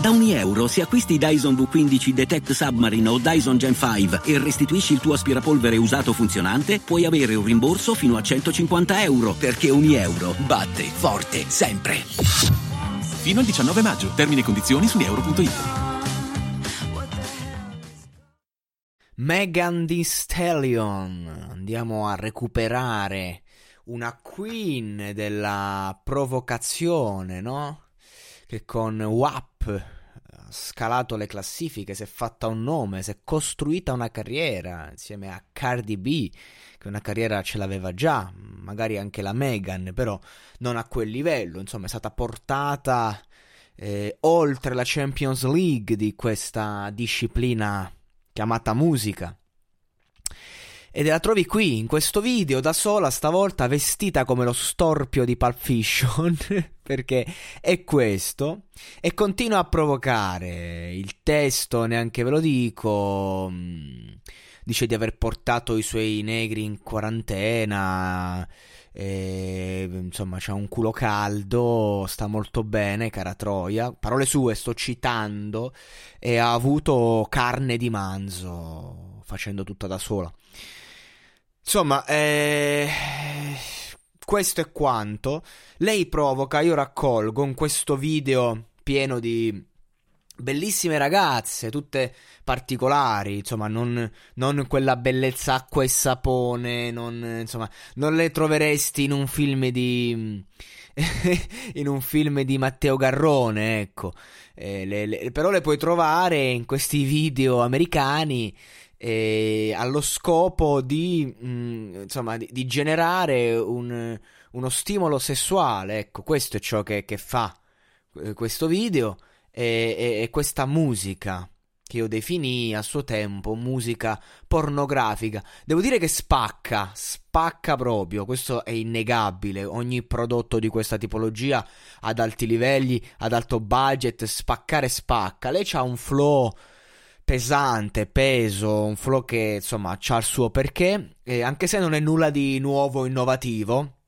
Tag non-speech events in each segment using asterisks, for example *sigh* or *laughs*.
Da ogni euro, se acquisti Dyson V15 Detect Submarine o Dyson Gen 5 e restituisci il tuo aspirapolvere usato funzionante, puoi avere un rimborso fino a 150 euro, perché ogni euro batte forte sempre. Fino al 19 maggio. Termini e condizioni su euro.it. Megan Thee Stallion. Andiamo a recuperare una queen della provocazione, no? Che con WAP ha scalato le classifiche, si è fatta un nome, si è costruita una carriera insieme a Cardi B, che una carriera ce l'aveva già, magari anche la Megan, però non a quel livello, insomma è stata portata eh, oltre la Champions League di questa disciplina chiamata musica. E la trovi qui, in questo video, da sola, stavolta vestita come lo storpio di Pulp Fiction, *laughs* perché è questo, e continua a provocare. Il testo, neanche ve lo dico, mm, dice di aver portato i suoi negri in quarantena, e, insomma c'ha un culo caldo, sta molto bene, cara Troia. Parole sue, sto citando, e ha avuto carne di manzo, facendo tutta da sola. Insomma, eh, questo è quanto. Lei provoca, io raccolgo in questo video pieno di bellissime ragazze, tutte particolari, insomma, non, non, quella bellezza acqua e sapone, non, insomma, non le troveresti in un film di *laughs* in un film di Matteo Garrone, ecco. Eh, le, le, però le puoi trovare in questi video americani eh, allo scopo di, mh, mm, insomma, di, di generare un, uno stimolo sessuale. Ecco, questo è ciò che, che fa eh, questo video e, e, e, questa musica che io definii a suo tempo musica pornografica. Devo dire che spacca, spacca proprio, questo è innegabile. Ogni prodotto di questa tipologia ad alti livelli, ad alto budget, spaccare spacca. Lei ha un flow pesante, peso, un flow che insomma ha il suo perché, e anche se non è nulla di nuovo, innovativo,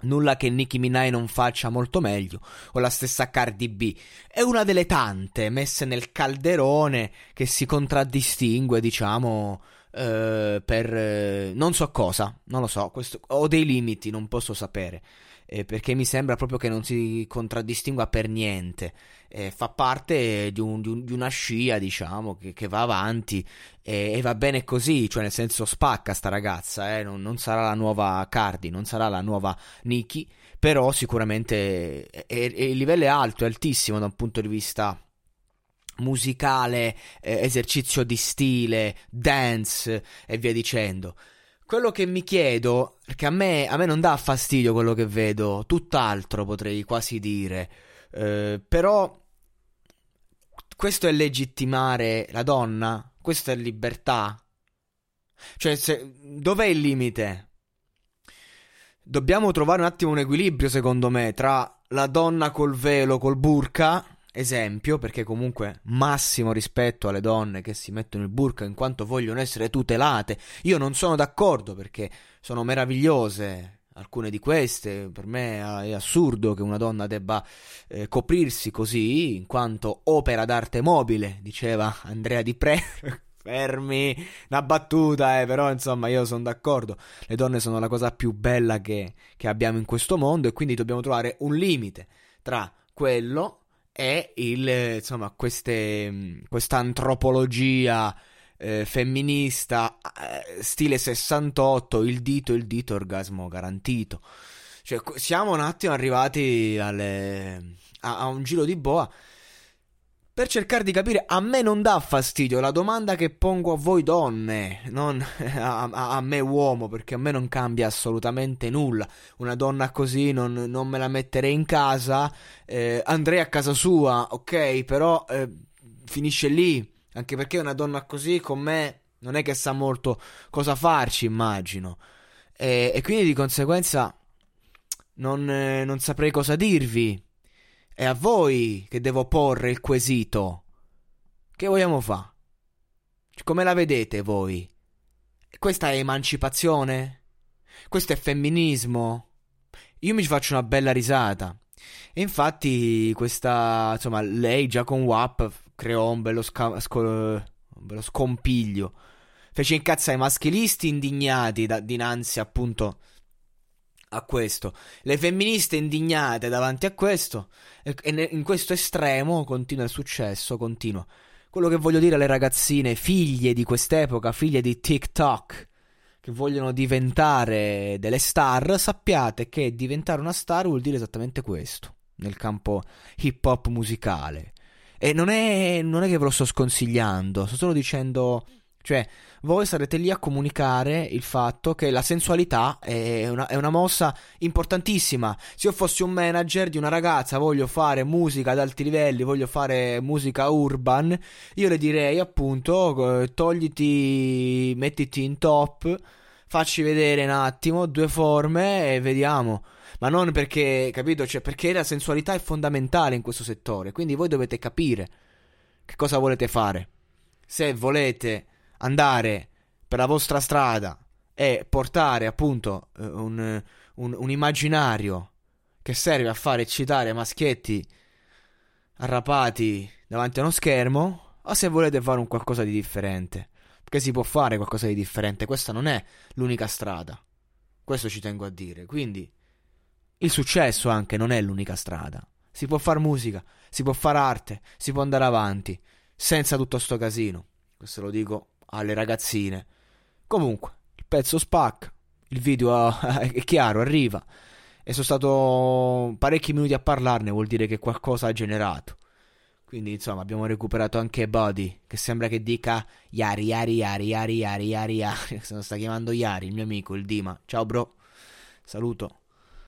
nulla che Nicki Minaj non faccia molto meglio, o la stessa Cardi B, è una delle tante messe nel calderone che si contraddistingue, diciamo, eh, per eh, non so cosa, non lo so, questo, ho dei limiti, non posso sapere eh, perché mi sembra proprio che non si contraddistingua per niente. Eh, fa parte di, un, di, un, di, una scia, diciamo, che, che va avanti e, e, va bene così, cioè nel senso spacca sta ragazza, eh, non, non, sarà la nuova Cardi, non sarà la nuova Nikki, però sicuramente è, è, il livello è alto, è altissimo da un punto di vista musicale, eh, esercizio di stile, dance e via dicendo. Quello che mi chiedo, perché a me, a me non dà fastidio quello che vedo, tutt'altro potrei quasi dire, eh, però questo è legittimare la donna? Questa è libertà? Cioè, se, dov'è il limite? Dobbiamo trovare un attimo un equilibrio, secondo me, tra la donna col velo, col burka esempio, perché comunque massimo rispetto alle donne che si mettono il burka in quanto vogliono essere tutelate. Io non sono d'accordo perché sono meravigliose alcune di queste, per me è assurdo che una donna debba eh, coprirsi così, in quanto opera d'arte mobile, diceva Andrea Di Pre. *laughs* Fermi, una battuta, eh, però insomma io sono d'accordo, le donne sono la cosa più bella che, che abbiamo in questo mondo e quindi dobbiamo trovare un limite tra quello è il, insomma, queste, questa antropologia eh, femminista eh, stile 68, il dito, il dito, orgasmo garantito. Cioè, siamo un attimo arrivati alle, a, a un giro di boa per cercare di capire, a me non dà fastidio la domanda che pongo a voi donne, non *laughs* a, a, a me uomo, perché a me non cambia assolutamente nulla. Una donna così non, non me la metterei in casa, eh, andrei a casa sua, ok, però eh, finisce lì, anche perché una donna così con me non è che sa molto cosa farci, immagino. E, e quindi di conseguenza non, eh, non saprei cosa dirvi. È a voi che devo porre il quesito. Che vogliamo fare? Come la vedete voi? Questa è emancipazione? Questo è femminismo? Io mi faccio una bella risata. E infatti, questa, insomma, lei già con WAP creò un bello, sca- sco- un bello scompiglio. Fece incazzare i maschilisti indignati da- dinanzi appunto a questo. Le femministe indignate davanti a questo. E, in questo estremo continua il successo, continua. Quello che voglio dire alle ragazzine, figlie di quest'epoca, figlie di TikTok, che vogliono diventare delle star, sappiate che diventare una star vuol dire esattamente questo, nel campo hip hop musicale. E non è, non è che ve lo sto sconsigliando, sto solo dicendo cioè, voi sarete lì a comunicare il fatto che la sensualità è una, è una, mossa importantissima. Se io fossi un manager di una ragazza, voglio fare musica ad alti livelli, voglio fare musica urban, io le direi appunto, togliti, mettiti in top, facci vedere un attimo due forme e vediamo. Ma non perché, capito? Cioè, perché la sensualità è fondamentale in questo settore. Quindi voi dovete capire che cosa volete fare. Se volete andare per la vostra strada e portare appunto eh, un, un, un immaginario che serve a fare eccitare maschietti arrapati davanti a uno schermo, o se volete fare un qualcosa di differente. Perché si può fare qualcosa di differente, questa non è l'unica strada. Questo ci tengo a dire. Quindi il successo anche non è l'unica strada. Si può fare musica, si può fare arte, si può andare avanti senza tutto sto casino. Questo lo dico alle ragazzine. Comunque, il pezzo spacca, il video *laughs* è chiaro, arriva. E sono stato parecchi minuti a parlarne, vuol dire che qualcosa ha generato. Quindi, insomma, abbiamo recuperato anche Body, che sembra che dica Yari, Yari, Yari, Yari, Yari, Yari, Yari. *laughs* Se lo sta chiamando Yari, il mio amico, il Dima. Ciao, bro. Saluto.